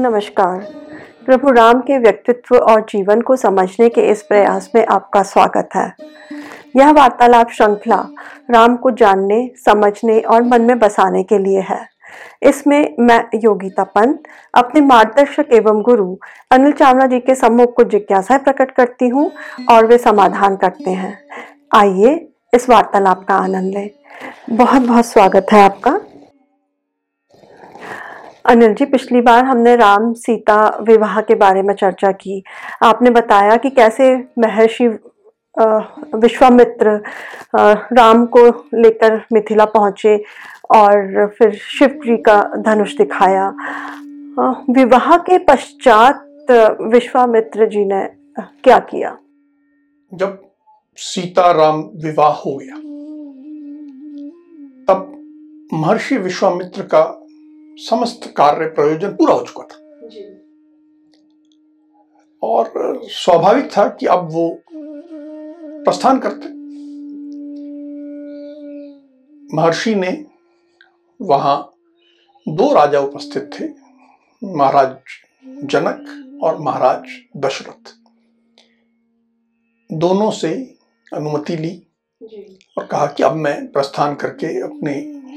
नमस्कार। प्रभु राम के व्यक्तित्व और जीवन को समझने के इस प्रयास में आपका स्वागत है। यह वार्तालाप श्रृंखला राम को जानने, समझने और मन में बसाने के लिए है। इसमें मैं योगिता पंत अपने मार्गदर्शक एवं गुरु अनिल चावला जी के सम्मुख को जिज्ञासाएँ प्रकट करती हूँ और वे समाधान करते हैं। आइए इस वार्तालाप का आनंद लें। बहुत बहुत स्वागत है आपका। अनिल जी, पिछली बार हमने राम सीता विवाह के बारे में चर्चा की। आपने बताया कि कैसे महर्षि विश्वामित्र राम को लेकर मिथिला पहुँचे और फिर शिव जी का धनुष दिखाया। विवाह के पश्चात विश्वामित्र जी ने क्या किया? जब सीता राम विवाह हो गया, तब महर्षि विश्वामित्र का समस्त कार्य प्रयोजन पूरा हो चुका था। और स्वाभाविक था कि अब वो प्रस्थान करते। महर्षि ने वहाँ दो राजा उपस्थित थे महाराज जनक और महाराज दशरथ। दोनों से अनुमति ली और कहा कि अब मैं प्रस्थान करके अपने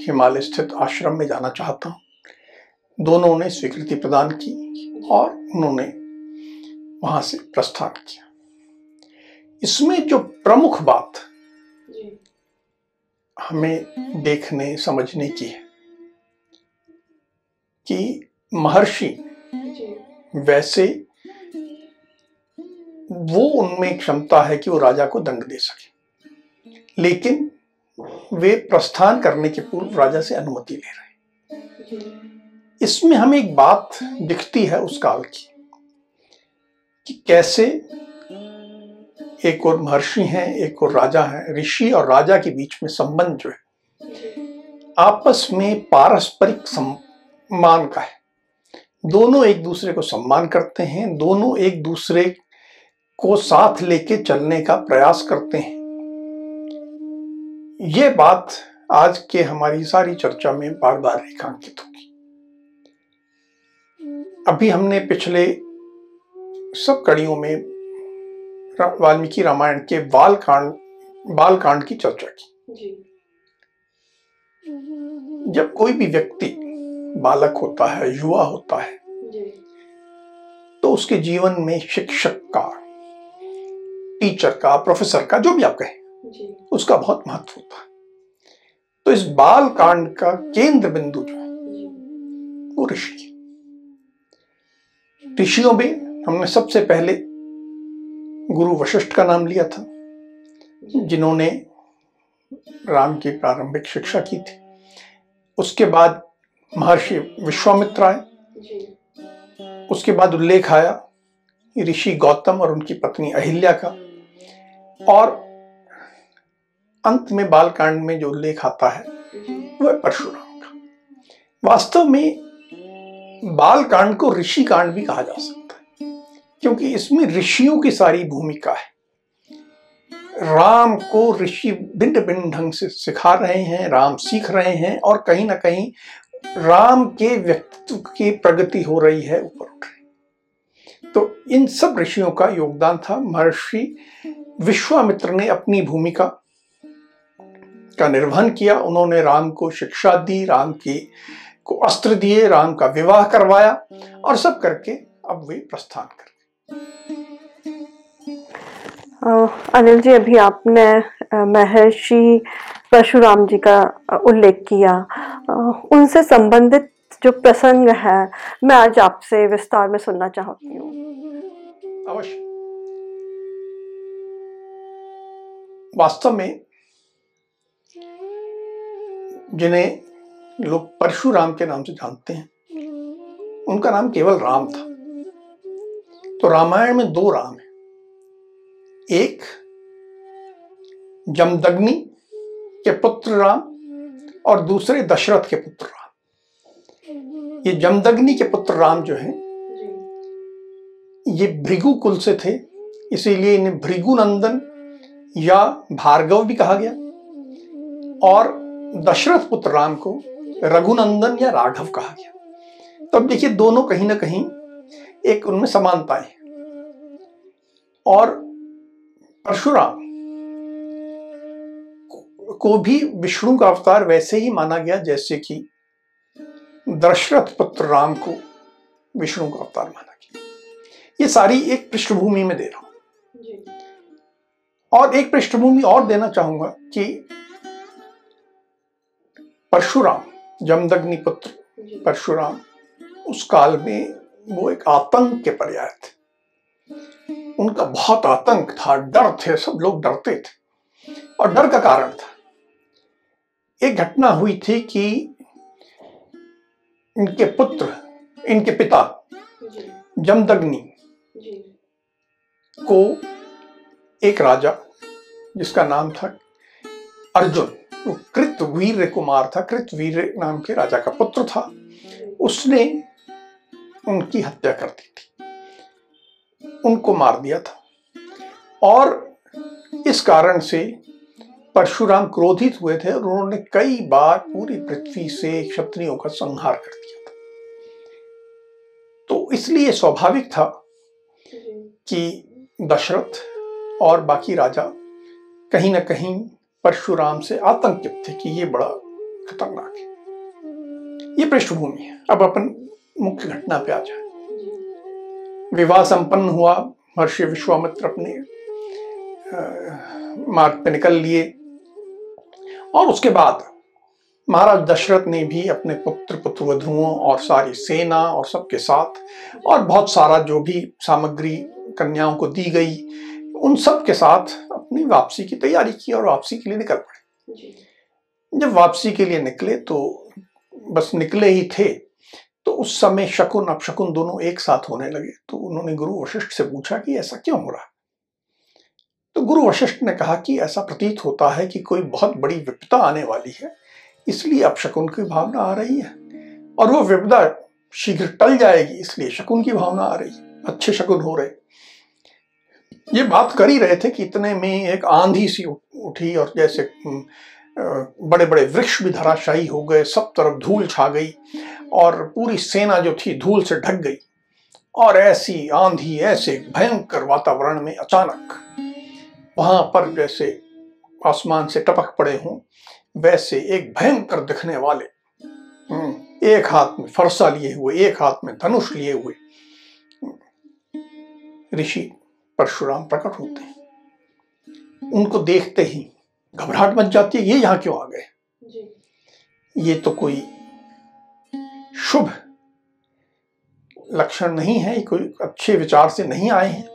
हिमालय स्थित आश्रम में जाना चाहता हूँ। दोनों ने स्वीकृति प्रदान की और उन्होंने वहाँ से प्रस्थान किया। इसमें जो प्रमुख बात हमें देखने समझने की है कि महर्षि वैसे वो उनमें क्षमता है कि वो राजा को दंड दे सके। लेकिन वे प्रस्थान करने के पूर्व राजा से अनुमति ले रहे इसमें हमें एक बात दिखती है उस काल की, कि कैसे एक और महर्षि हैं, एक और राजा है, ऋषि और राजा के बीच में संबंध जो है, आपस में पारस्परिक सम्मान का है। दोनों एक दूसरे को सम्मान करते हैं, दोनों एक दूसरे को साथ लेके चलने का प्रयास करते हैं। ये बात आज के हमारी सारी चर्चा में बार बार रेखांकित होगी अभी हमने पिछले सब कड़ियों में वाल्मीकि रामायण के बाल कांड बाल कांड की चर्चा की। जब कोई भी व्यक्ति बालक होता है युवा होता है तो उसके जीवन में शिक्षक का टीचर का प्रोफेसर का जो भी आप कहें उसका बहुत महत्व होता है। तो इस बाल कांड का केंद्र बिंदु जो है वो ऋषि ऋषियों में हमने सबसे पहले गुरु वशिष्ठ का नाम लिया था, जिन्होंने राम की प्रारंभिक शिक्षा की थी। उसके बाद महर्षि विश्वामित्र आए। उसके बाद उल्लेख आया ऋषि गौतम और उनकी पत्नी अहिल्या का। और अंत में बालकांड में जो उल्लेख आता है, वह परशुराम का। वास्तव में बाल कांड को ऋषि कांड भी कहा जा सकता है, क्योंकि इसमें ऋषियों की सारी भूमिका है। राम को ऋषि भिन्न भिन्न ढंग से सिखा रहे हैं, राम सीख रहे हैं, और कहीं ना कहीं राम के व्यक्तित्व की प्रगति हो रही है ऊपर उठ रही। तो इन सब ऋषियों का योगदान था। महर्षि विश्वामित्र ने अपनी भूमिका का निर्वहन किया। उन्होंने राम को शिक्षा दी, राम की को अस्त्र दिए राम का विवाह करवाया और सब करके अब वे प्रस्थान कर अनिल जी अभी आपने महर्षि परशुराम जी का उल्लेख किया। उनसे संबंधित जो प्रसंग है मैं आज आपसे विस्तार में सुनना चाहती हूँ। अवश्य। वास्तव में जिन्हें लोग परशुराम के नाम से जानते हैं। उनका नाम केवल राम था। तो रामायण में दो राम है। एक जमदग्नि के पुत्र राम और दूसरे दशरथ के पुत्र राम। ये जमदग्नि के पुत्र राम जो है, ये भृगु कुल से थे, इसीलिए इन्हें भृगुनंदन या भार्गव भी कहा गया। और दशरथ पुत्र राम को रघुनंदन या राघव कहा गया। तो अब देखिए दोनों कहीं ना कहीं एक उनमें समानता है और परशुराम को भी विष्णु का अवतार वैसे ही माना गया जैसे कि दशरथ पुत्र राम को विष्णु का अवतार माना गया। ये सारी एक पृष्ठभूमि में दे रहा हूँ। और एक पृष्ठभूमि और देना चाहूँगा कि परशुराम जमदग्नि पुत्र परशुराम उस काल में वो एक आतंक के पर्याय थे। उनका बहुत आतंक था डर थे सब लोग डरते थे। और डर का कारण था। एक घटना हुई थी कि इनके पुत्र इनके पिता जमदग्नि को एक राजा जिसका नाम था अर्जुन वो कृत वीर कुमार था, कृत वीर नाम के राजा का पुत्र था। उसने उनकी हत्या कर दी थी। उनको मार दिया था। और इस कारण से परशुराम क्रोधित हुए थे और उन्होंने कई बार पूरी पृथ्वी से क्षत्रियों का संहार कर दिया था। तो इसलिए स्वाभाविक था कि दशरथ और बाकी राजा कहीं ना कहीं परशुराम से आतंकित थे कि ये बड़ा खतरनाक है। ये पृष्ठभूमि है। अब अपन मुख्य घटना पे आ जाए। विवाह संपन्न हुआ। महर्षि विश्वामित्र अपने मार्ग पे निकल लिए। और उसके बाद महाराज दशरथ ने भी अपने पुत्र, पुत्रवधुओं और सारी सेना और सबके साथ और बहुत सारा जो भी सामग्री, कन्याओं को दी गई, उन सब के साथ अपनी वापसी की तैयारी की और वापसी के लिए निकल पड़े। जब वापसी के लिए निकले तो बस निकले ही थे तो उस समय शकुन अपशकुन दोनों एक साथ होने लगे। तो उन्होंने गुरु वशिष्ठ से पूछा कि ऐसा क्यों हो रहा? तो गुरु वशिष्ठ ने कहा कि ऐसा प्रतीत होता है कि कोई बहुत बड़ी विपदा आने वाली है इसलिए अब शकुन की भावना आ रही है। और वो विपदा शीघ्र टल जाएगी इसलिए शकुन की भावना आ रही है। अच्छे शकुन हो रहे। ये बात कर ही रहे थे कि इतने में एक आंधी सी उठी और जैसे बड़े बड़े वृक्ष भी धराशायी हो गए, सब तरफ़ धूल छा गई और पूरी सेना जो थी धूल से ढक गई और ऐसी आंधी, ऐसे भयंकर वातावरण में अचानक वहाँ पर जैसे आसमान से टपक पड़े हों, वैसे एक भयंकर दिखने वाले एक हाथ में फरसा लिए हुए, एक हाथ में धनुष लिए हुए ऋषि परशुराम प्रकट होते हैं। उनको देखते ही घबराहट मच जाती है ये यहाँ क्यों आ गए? ये तो कोई शुभ लक्षण नहीं है कोई अच्छे विचार से नहीं आए हैं।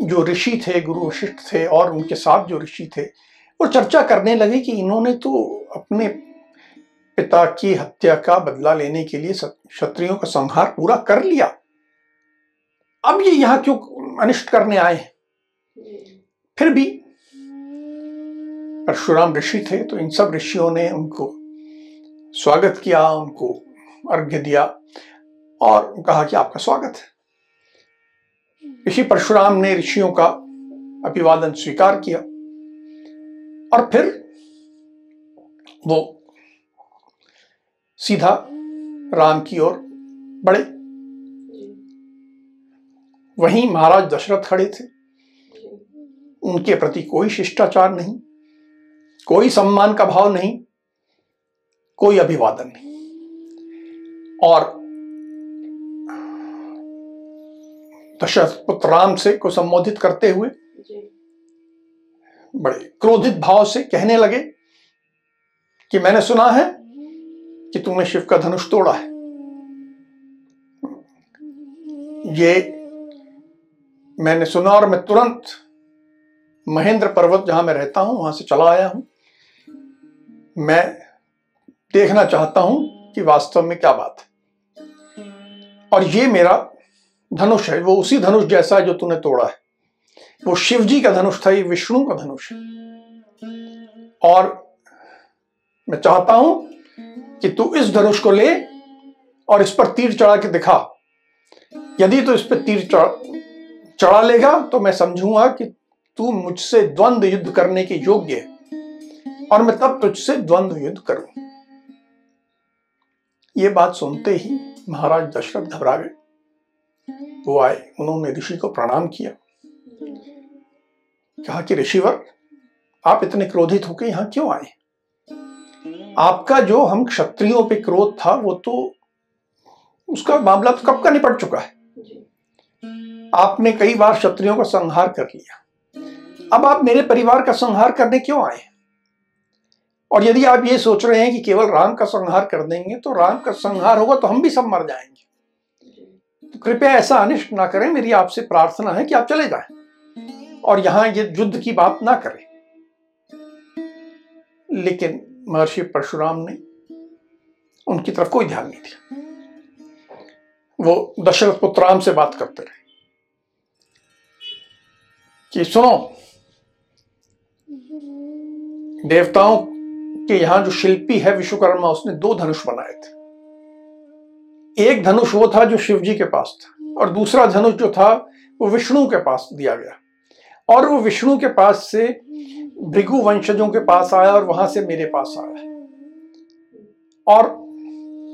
जो ऋषि थे गुरु वशिष्ठ थे और उनके साथ जो ऋषि थे वो चर्चा करने लगे कि इन्होंने तो अपने पिता की हत्या का बदला लेने के लिए क्षत्रियों का संहार पूरा कर लिया। अब ये यहाँ क्यों अनिष्ट करने आए हैं? फिर भी परशुराम ऋषि थे तो इन सब ऋषियों ने उनको स्वागत किया, उनको अर्घ्य दिया और कहा कि आपका स्वागत है। ऋषि परशुराम ने ऋषियों का अभिवादन स्वीकार किया और फिर वो सीधा राम की ओर बढ़े। वहीं महाराज दशरथ खड़े थे। उनके प्रति कोई शिष्टाचार नहीं कोई सम्मान का भाव नहीं कोई अभिवादन नहीं। और दशरथ पुत्र राम से को संबोधित करते हुए बड़े क्रोधित भाव से कहने लगे कि मैंने सुना है कि तुमने शिव का धनुष तोड़ा है। ये मैंने सुना और मैं तुरंत महेंद्र पर्वत जहाँ मैं रहता हूँ, वहाँ से चला आया हूँ। मैं देखना चाहता हूँ कि वास्तव में क्या बात है। और ये मेरा धनुष है, वो उसी धनुष जैसा है जो तूने तोड़ा है। वो शिव जी का धनुष था, ये विष्णु का धनुष है। और मैं चाहता हूँ कि तू इस धनुष को ले और इस पर तीर चढ़ा के दिखा। यदि तू इस पर तीर चढ़ा लेगा तो मैं समझूँगा कि तू मुझसे द्वंद्व युद्ध करने के योग्य है। और मैं तब तुझसे द्वंद्व युद्ध करूँ। ये बात सुनते ही महाराज दशरथ घबरा गए वो आए, उन्होंने ऋषि को प्रणाम किया। कहा कि ऋषिवर, आप इतने क्रोधित होकर यहाँ क्यों आए? आपका जो हम क्षत्रियों पे क्रोध था, वो तो उसका मामला तो कब का निपट चुका है? आपने कई बार क्षत्रियों का संहार कर लिया। अब आप मेरे परिवार का संहार करने क्यों आए? और यदि आप ये सोच रहे हैं कि केवल राम का संहार कर देंगे तो राम का संहार होगा तो हम भी सब मर जाएँगे। तो कृपया ऐसा अनिष्ट ना करें, मेरी आपसे प्रार्थना है कि आप चले जाएँ। और यहाँ ये युद्ध की बात ना करें। लेकिन महर्षि परशुराम ने उनकी तरफ़ कोई ध्यान नहीं दिया। वो दशरथ पुत्र राम से बात करते रहे। कि सुनो। देवताओं के यहाँ जो शिल्पी है विश्वकर्मा, उसने दो धनुष बनाए थे। एक धनुष वो था जो शिव जी के पास था और दूसरा धनुष जो था वो विष्णु के पास दिया गया। और वो विष्णु के पास से भृगु वंशजों के पास आया और वहाँ से मेरे पास आया। और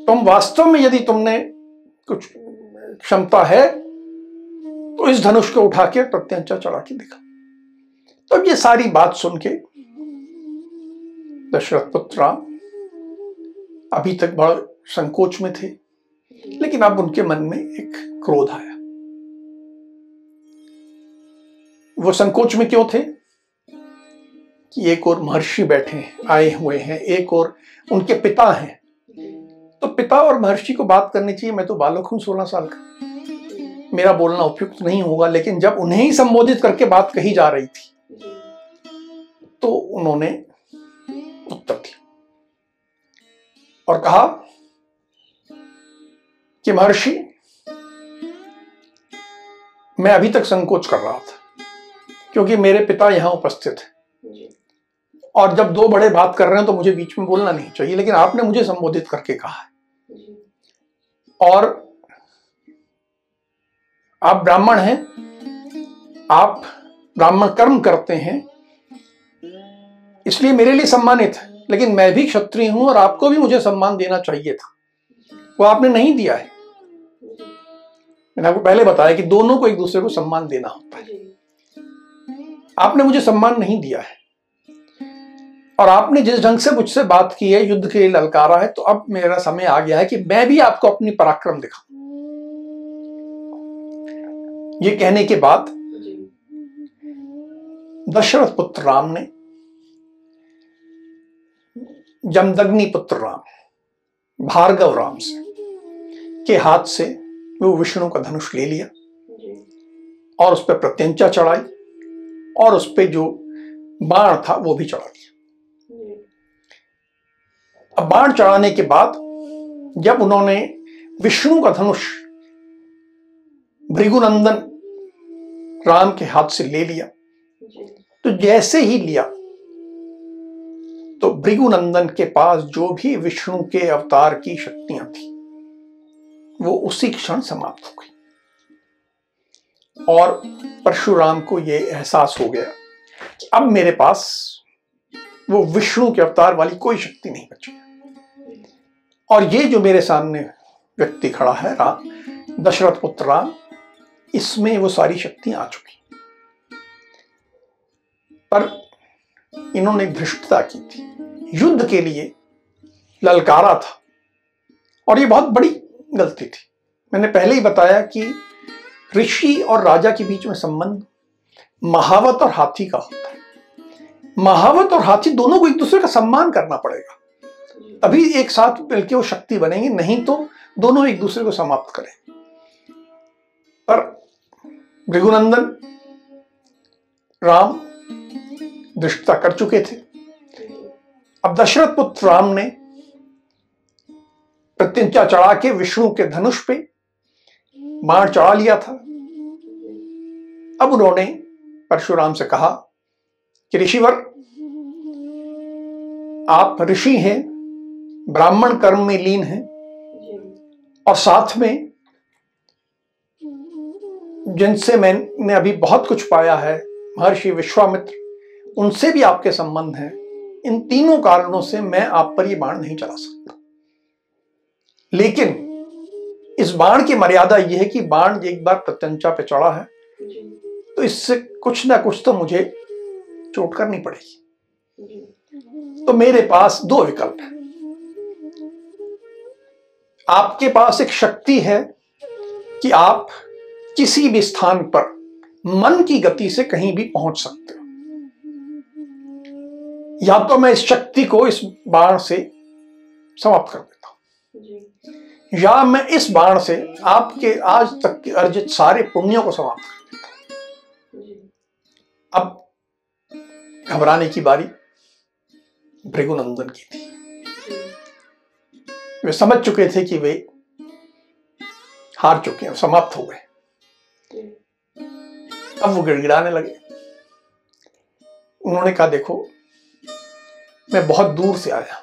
तुम वास्तव में यदि तुमने कुछ क्षमता है इस धनुष को उठा के प्रत्यंचा चढ़ा के दिखा। तो ये सारी बात सुन के दशरथ पुत्र अभी तक बड़ा संकोच में थे, लेकिन अब उनके मन में एक क्रोध आया। वो संकोच में क्यों थे? कि एक और महर्षि बैठे हैं, आए हुए हैं, एक और उनके पिता हैं। तो पिता और महर्षि को बात करनी चाहिए, मैं तो बालक हूँ सोलह साल का। मेरा बोलना उपयुक्त नहीं होगा लेकिन जब उन्हें ही संबोधित करके बात कही जा रही थी तो उन्होंने उत्तर दिया और कहा कि महर्षि मैं अभी तक संकोच कर रहा था क्योंकि मेरे पिता यहाँ उपस्थित हैं। और जब दो बड़े बात कर रहे हैं तो मुझे बीच में बोलना नहीं चाहिए लेकिन आपने मुझे संबोधित करके कहा है। और आप ब्राह्मण हैं, आप ब्राह्मण कर्म करते हैं, इसलिए मेरे लिए सम्मानित है, लेकिन मैं भी क्षत्रिय हूँ और आपको भी मुझे सम्मान देना चाहिए था। वो आपने नहीं दिया है। मैंने आपको पहले बताया कि दोनों को एक दूसरे को सम्मान देना होता है। आपने मुझे सम्मान नहीं दिया है। और आपने जिस ढंग से मुझसे बात की है, युद्ध के लिए ललकारा है तो अब मेरा समय आ गया है कि मैं भी आपको अपनी पराक्रम दिखाऊँ। ये कहने के बाद दशरथ पुत्र राम ने जमदग्नि पुत्र राम भार्गव राम से के हाथ से वो विष्णु का धनुष ले लिया और उस पर प्रत्यंचा चढ़ाई और उस पर जो बाण था वो भी चढ़ा दिया। अब बाण चढ़ाने के बाद जब उन्होंने विष्णु का धनुष भृगुनंदन राम के हाथ से ले लिया। तो जैसे ही लिया तो भृगुनंदन के पास जो भी विष्णु के अवतार की शक्तियाँ थी वो उसी क्षण समाप्त हो गई। और परशुराम को यह एहसास हो गया कि अब मेरे पास वो विष्णु के अवतार वाली कोई शक्ति नहीं बची और ये जो मेरे सामने व्यक्ति खड़ा है राम दशरथ पुत्र राम इसमें वो सारी शक्ति आ चुकी। पर इन्होंने धृष्टता की थी। युद्ध के लिए ललकारा था। और ये बहुत बड़ी गलती थी। मैंने पहले ही बताया कि ऋषि और राजा के बीच में संबंध महावत और हाथी का होता है। महावत और हाथी दोनों को एक दूसरे का सम्मान करना पड़ेगा। तभी एक साथ मिलकर वो शक्ति बनेंगे, नहीं तो दोनों एक दूसरे को समाप्त करें। पर भृगुनंदन राम दृष्टता कर चुके थे। अब दशरथ पुत्र राम ने प्रत्यंचा चढ़ा के विष्णु के धनुष पे बाण चढ़ा लिया था। अब उन्होंने परशुराम से कहा कि, ऋषिवर, आप ऋषि हैं, ब्राह्मण कर्म में लीन हैं और साथ में जिनसे मैंने अभी बहुत कुछ पाया है महर्षि विश्वामित्र उनसे भी आपके संबंध हैं। इन तीनों कारणों से मैं आप पर यह बाण नहीं चला सकता। लेकिन इस बाण की मर्यादा यह है कि बाण एक बार प्रत्यंचा पे चढ़ा है तो इससे कुछ ना कुछ तो मुझे चोट करनी पड़ेगी। तो मेरे पास दो विकल्प है। आपके पास एक शक्ति है कि आप किसी भी स्थान पर मन की गति से कहीं भी पहुँच सकते हो। या तो मैं इस शक्ति को इस बाण से समाप्त कर देता हूँ। या मैं इस बाण से आपके आज तक के अर्जित सारे पुण्यों को समाप्त कर देता हूँ। अब घबराने की बारी। भृगुनंदन की थी। वे समझ चुके थे कि वे हार चुके हैं समाप्त हो गए। अब वो गिड़गिड़ाने लगे। उन्होंने कहा, देखो, मैं बहुत दूर से आया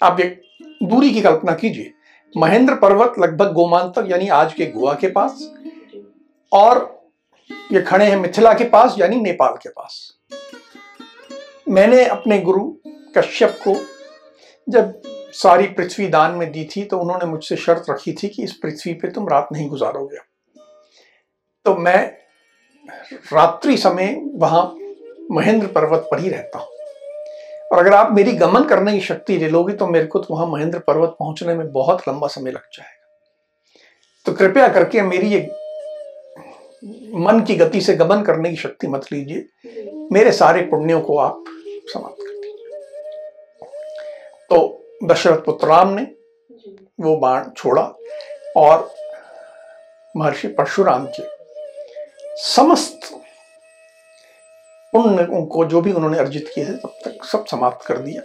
आप एक दूरी की कल्पना कीजिए। महेंद्र पर्वत लगभग गोमांतक यानी आज के गोवा के पास, और ये खड़े हैं मिथिला के पास, यानी नेपाल के पास। मैंने अपने गुरु कश्यप को जब सारी पृथ्वी दान में दी थी तो उन्होंने मुझसे शर्त रखी थी कि इस पृथ्वी पे तुम रात नहीं गुजारोगे। तो मैं रात्रि समय वहाँ महेंद्र पर्वत पर ही रहता हूँ। और अगर आप मेरी गमन करने की शक्ति ले लोगे तो मेरे को तो वहाँ महेंद्र पर्वत पहुँचने में बहुत लंबा समय लग जाएगा। तो कृपया करके मेरी ये मन की गति से गमन करने की शक्ति मत लीजिए। मेरे सारे पुण्यों को आप समाप्त कर दीजिए। तो दशरथ पुत्र राम ने वो बाण छोड़ा और महर्षि परशुराम के समस्त उन को जो भी उन्होंने अर्जित किए थे तब तक सब समाप्त कर दिया।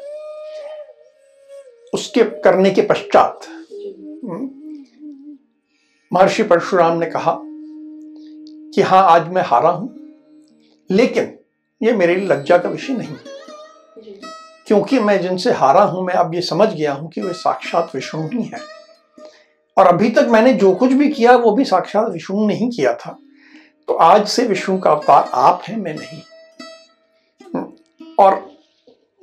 उसके करने के पश्चात हम्म, महर्षि परशुराम ने कहा कि हाँ आज मैं हारा हूँ लेकिन ये मेरे लिए लज्जा का विषय नहीं क्योंकि मैं जिनसे हारा हूँ मैं अब ये समझ गया हूँ कि वे साक्षात विष्णु ही है। और अभी तक मैंने जो कुछ भी किया वो भी साक्षात विष्णु ने ही किया था। तो आज से विष्णु का अवतार आप हैं, मैं नहीं। और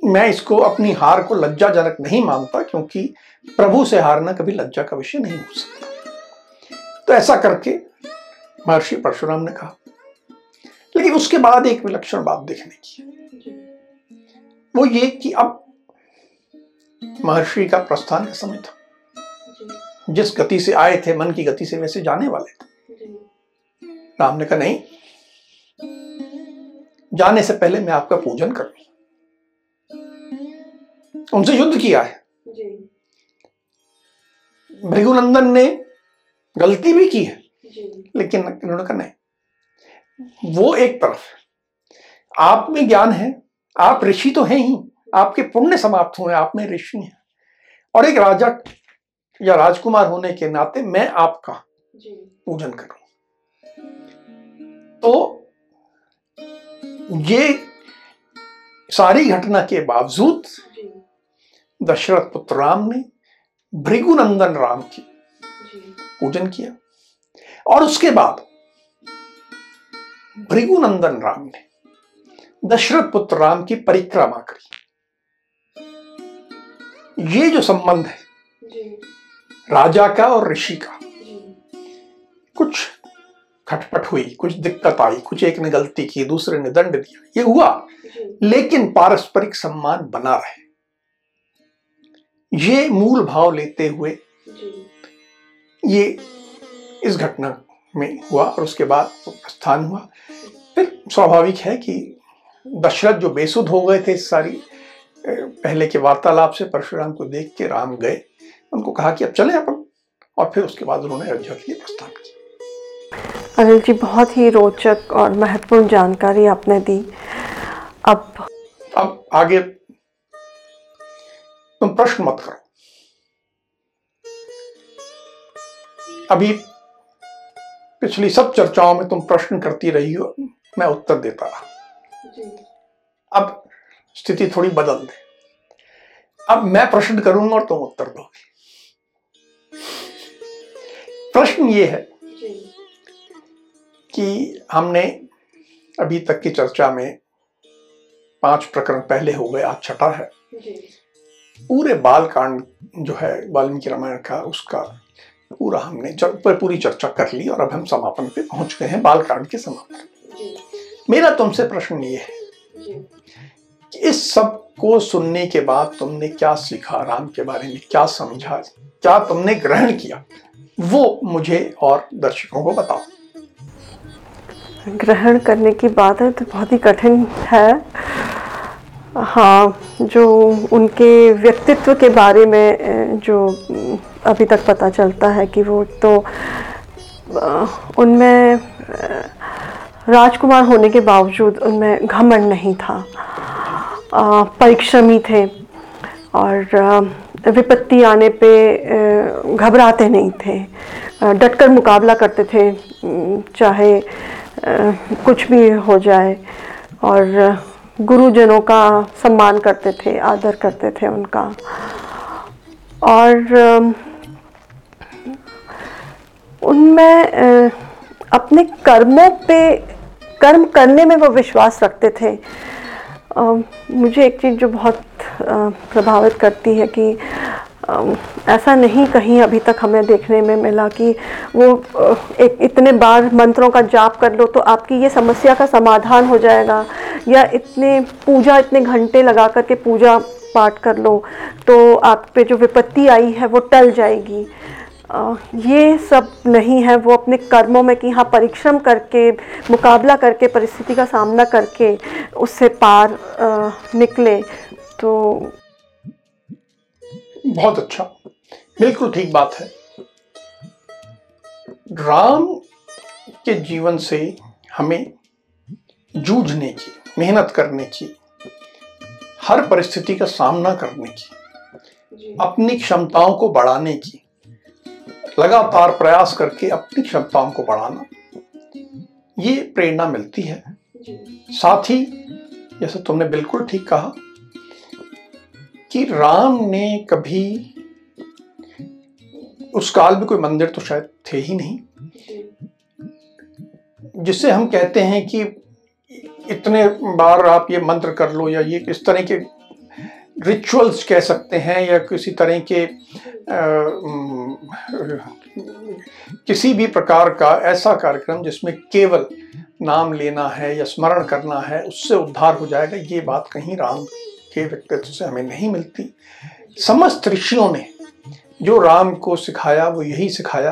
मैं इसको अपनी हार को लज्जाजनक नहीं मानता, क्योंकि प्रभु से हारना कभी लज्जा का विषय नहीं हो सकता। तो ऐसा करके महर्षि परशुराम ने कहा, लेकिन उसके बाद एक विलक्षण बात देखने की वो ये कि अब महर्षि का प्रस्थान का समय था। जिस गति से आए थे, मन की गति से वैसे जाने वाले थे। राम ने कहा नहीं जाने से पहले मैं आपका पूजन कर उनसे युद्ध किया है। भृगुनंदन ने गलती भी की है लेकिन उन्होंने कहा नहीं वो एक तरफ़ आप में ज्ञान है आप ऋषि तो हैं ही आपके पुण्य समाप्त हुए आप में ऋषि हैं। और एक राजा या राजकुमार होने के नाते मैं आपका पूजन करूँ तो ये सारी घटना के बावजूद दशरथ पुत्र राम ने भृगुनंदन राम की पूजन किया और उसके बाद भृगुनंदन राम ने दशरथ पुत्र राम की परिक्रमा करी। ये जो संबंध है राजा का और ऋषि का कुछ खटपट हुई कुछ दिक्कत आई कुछ एक ने गलती की दूसरे ने दंड दिया ये हुआ। लेकिन पारस्परिक सम्मान बना रहे। ये मूल भाव लेते हुए ये इस घटना में हुआ और उसके बाद स्थान हुआ। फिर स्वाभाविक है कि दशरथ जो बेसुध हो गए थे इस सारी पहले के वार्तालाप से परशुराम को देख के राम गए। उनको कहा कि अब चले अपन। और फिर उसके बाद उन्होंने अयोध्या के लिए अनिल जी बहुत ही रोचक और महत्वपूर्ण जानकारी आपने दी। अब अब आगे तुम प्रश्न मत करो। अभी पिछली सब चर्चाओं में तुम प्रश्न करती रही हो मैं उत्तर देता। रहा अब स्थिति थोड़ी बदल दे। अब मैं प्रश्न करूँगा और तुम उत्तर दोगे। प्रश्न ये है कि हमने अभी तक की चर्चा में पाँच प्रकरण पहले हो गए आज छठा है। पूरे बाल कांड जो है वाल्मीकि रामायण का उसका पूरा हमने पर पूरी चर्चा कर ली और अब हम समापन पे पहुँच गए हैं बाल कांड के समापन। मेरा तुमसे प्रश्न ये है कि इस सबको सुनने के बाद तुमने क्या सीखा राम के बारे में क्या समझा क्या तुमने ग्रहण किया? वो मुझे और दर्शकों को बताओ। ग्रहण करने की बात है तो बहुत ही कठिन है। हाँ जो उनके व्यक्तित्व के बारे में जो अभी तक पता चलता है कि वो तो उनमें राजकुमार होने के बावजूद उनमें घमंड नहीं था। परिश्रमी थे और विपत्ति आने पे घबराते नहीं थे। डटकर मुकाबला करते थे चाहे कुछ भी हो जाए और गुरुजनों का सम्मान करते थे, आदर करते थे उनका। और उनमें अपने कर्मों पे, कर्म करने में वो विश्वास रखते थे। मुझे एक चीज़ जो बहुत प्रभावित करती है कि ऐसा नहीं कहीं अभी तक हमें देखने में मिला कि वो एक इतने बार मंत्रों का जाप कर लो तो आपकी ये समस्या का समाधान हो जाएगा। या इतने पूजा, इतने घंटे लगा कर के पूजा पाठ कर लो तो आप पे जो विपत्ति आई है वो टल जाएगी। ये सब नहीं है। वो अपने कर्मों में कि हाँ परिश्रम करके, मुकाबला करके, परिस्थिति का सामना करके उससे पार निकले। तो बहुत अच्छा। बिल्कुल ठीक बात है। राम के जीवन से हमें जूझने की मेहनत करने की हर परिस्थिति का सामना करने की अपनी क्षमताओं को बढ़ाने की लगातार प्रयास करके अपनी क्षमताओं को बढ़ाना ये प्रेरणा मिलती है। साथ ही जैसे तुमने बिल्कुल ठीक कहा कि राम ने कभी उस काल में कोई मंदिर तो शायद थे ही नहीं। जिससे हम कहते हैं कि इतने बार आप ये मंत्र कर लो या ये इस तरह के रिचुअल्स कह सकते हैं या किसी तरह के आ, किसी भी प्रकार का ऐसा कार्यक्रम जिसमें केवल नाम लेना है या स्मरण करना है उससे उद्धार हो जाएगा ये बात कहीं राम के व्यक्तित्व से हमें नहीं मिलती। समस्त ऋषियों ने जो राम को सिखाया, वो यही सिखाया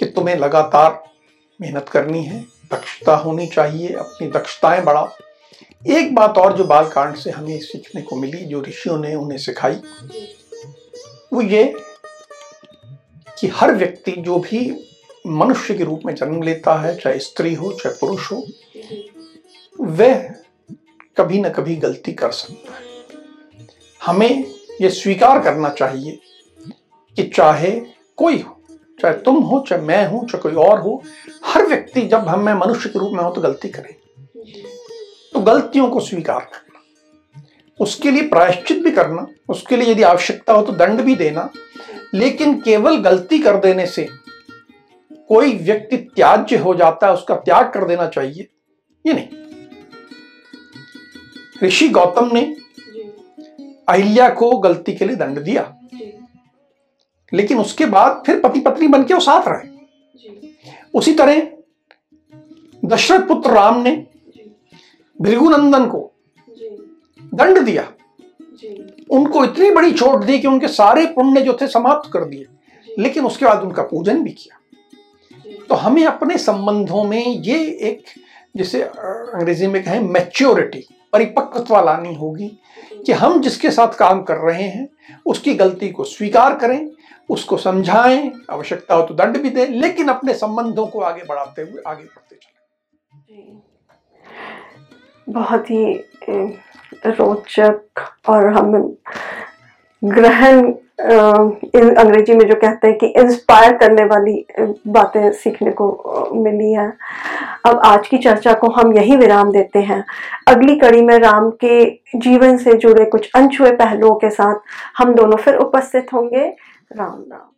कि तुम्हें लगातार मेहनत करनी है, दक्षता होनी चाहिए, अपनी दक्षताएँ बढ़ाओ। एक बात और जो बाल कांड से हमें सीखने को मिली, जो ऋषियों ने उन्हें सिखाई, वो ये कि हर व्यक्ति जो भी मनुष्य के रूप में जन्म लेता है, चाहे स्त्री हो, चाहे पुरुष हो, वह कभी ना कभी गलती कर सकता है। हमें यह स्वीकार करना चाहिए कि चाहे कोई हो, चाहे तुम हो, चाहे मैं हूँ, चाहे कोई और हो, हर व्यक्ति जब हम मैं मनुष्य के रूप में हो तो गलती करें। तो गलतियों को स्वीकार करना, उसके लिए प्रायश्चित भी करना, उसके लिए यदि आवश्यकता हो तो दंड भी देना, लेकिन केवल गलती कर देने से कोई व्यक्ति त्याज्य हो जाता है, उसका त्याग कर देना चाहिए, ये नहीं। ऋषि गौतम ने अहिल्या को गलती के लिए दंड दिया। लेकिन उसके बाद फिर पति पत्नी बन के वो साथ रहे। उसी तरह दशरथ पुत्र राम ने भृगुनंदन को दंड दिया। उनको इतनी बड़ी चोट दी कि उनके सारे पुण्य जो थे समाप्त कर दिए। लेकिन उसके बाद उनका पूजन भी किया। तो हमें अपने संबंधों में ये एक जिसे अंग्रेज़ी में कहें मैच्योरिटी परिपक्वता लानी होगी कि हम जिसके साथ काम कर रहे हैं, उसकी गलती को स्वीकार करें, उसको समझाएँ, आवश्यकता हो तो दंड भी दें, लेकिन अपने संबंधों को आगे बढ़ाते हुए आगे बढ़ते चले। बहुत ही रोचक और हम ग्रहण अंग्रेज़ी में जो कहते हैं कि इंस्पायर करने वाली बातें सीखने को मिली हैं। अब आज की चर्चा को हम यही विराम देते हैं। अगली कड़ी में राम के जीवन से जुड़े कुछ अनछुए पहलुओं के साथ हम दोनों फिर उपस्थित होंगे। राम राम।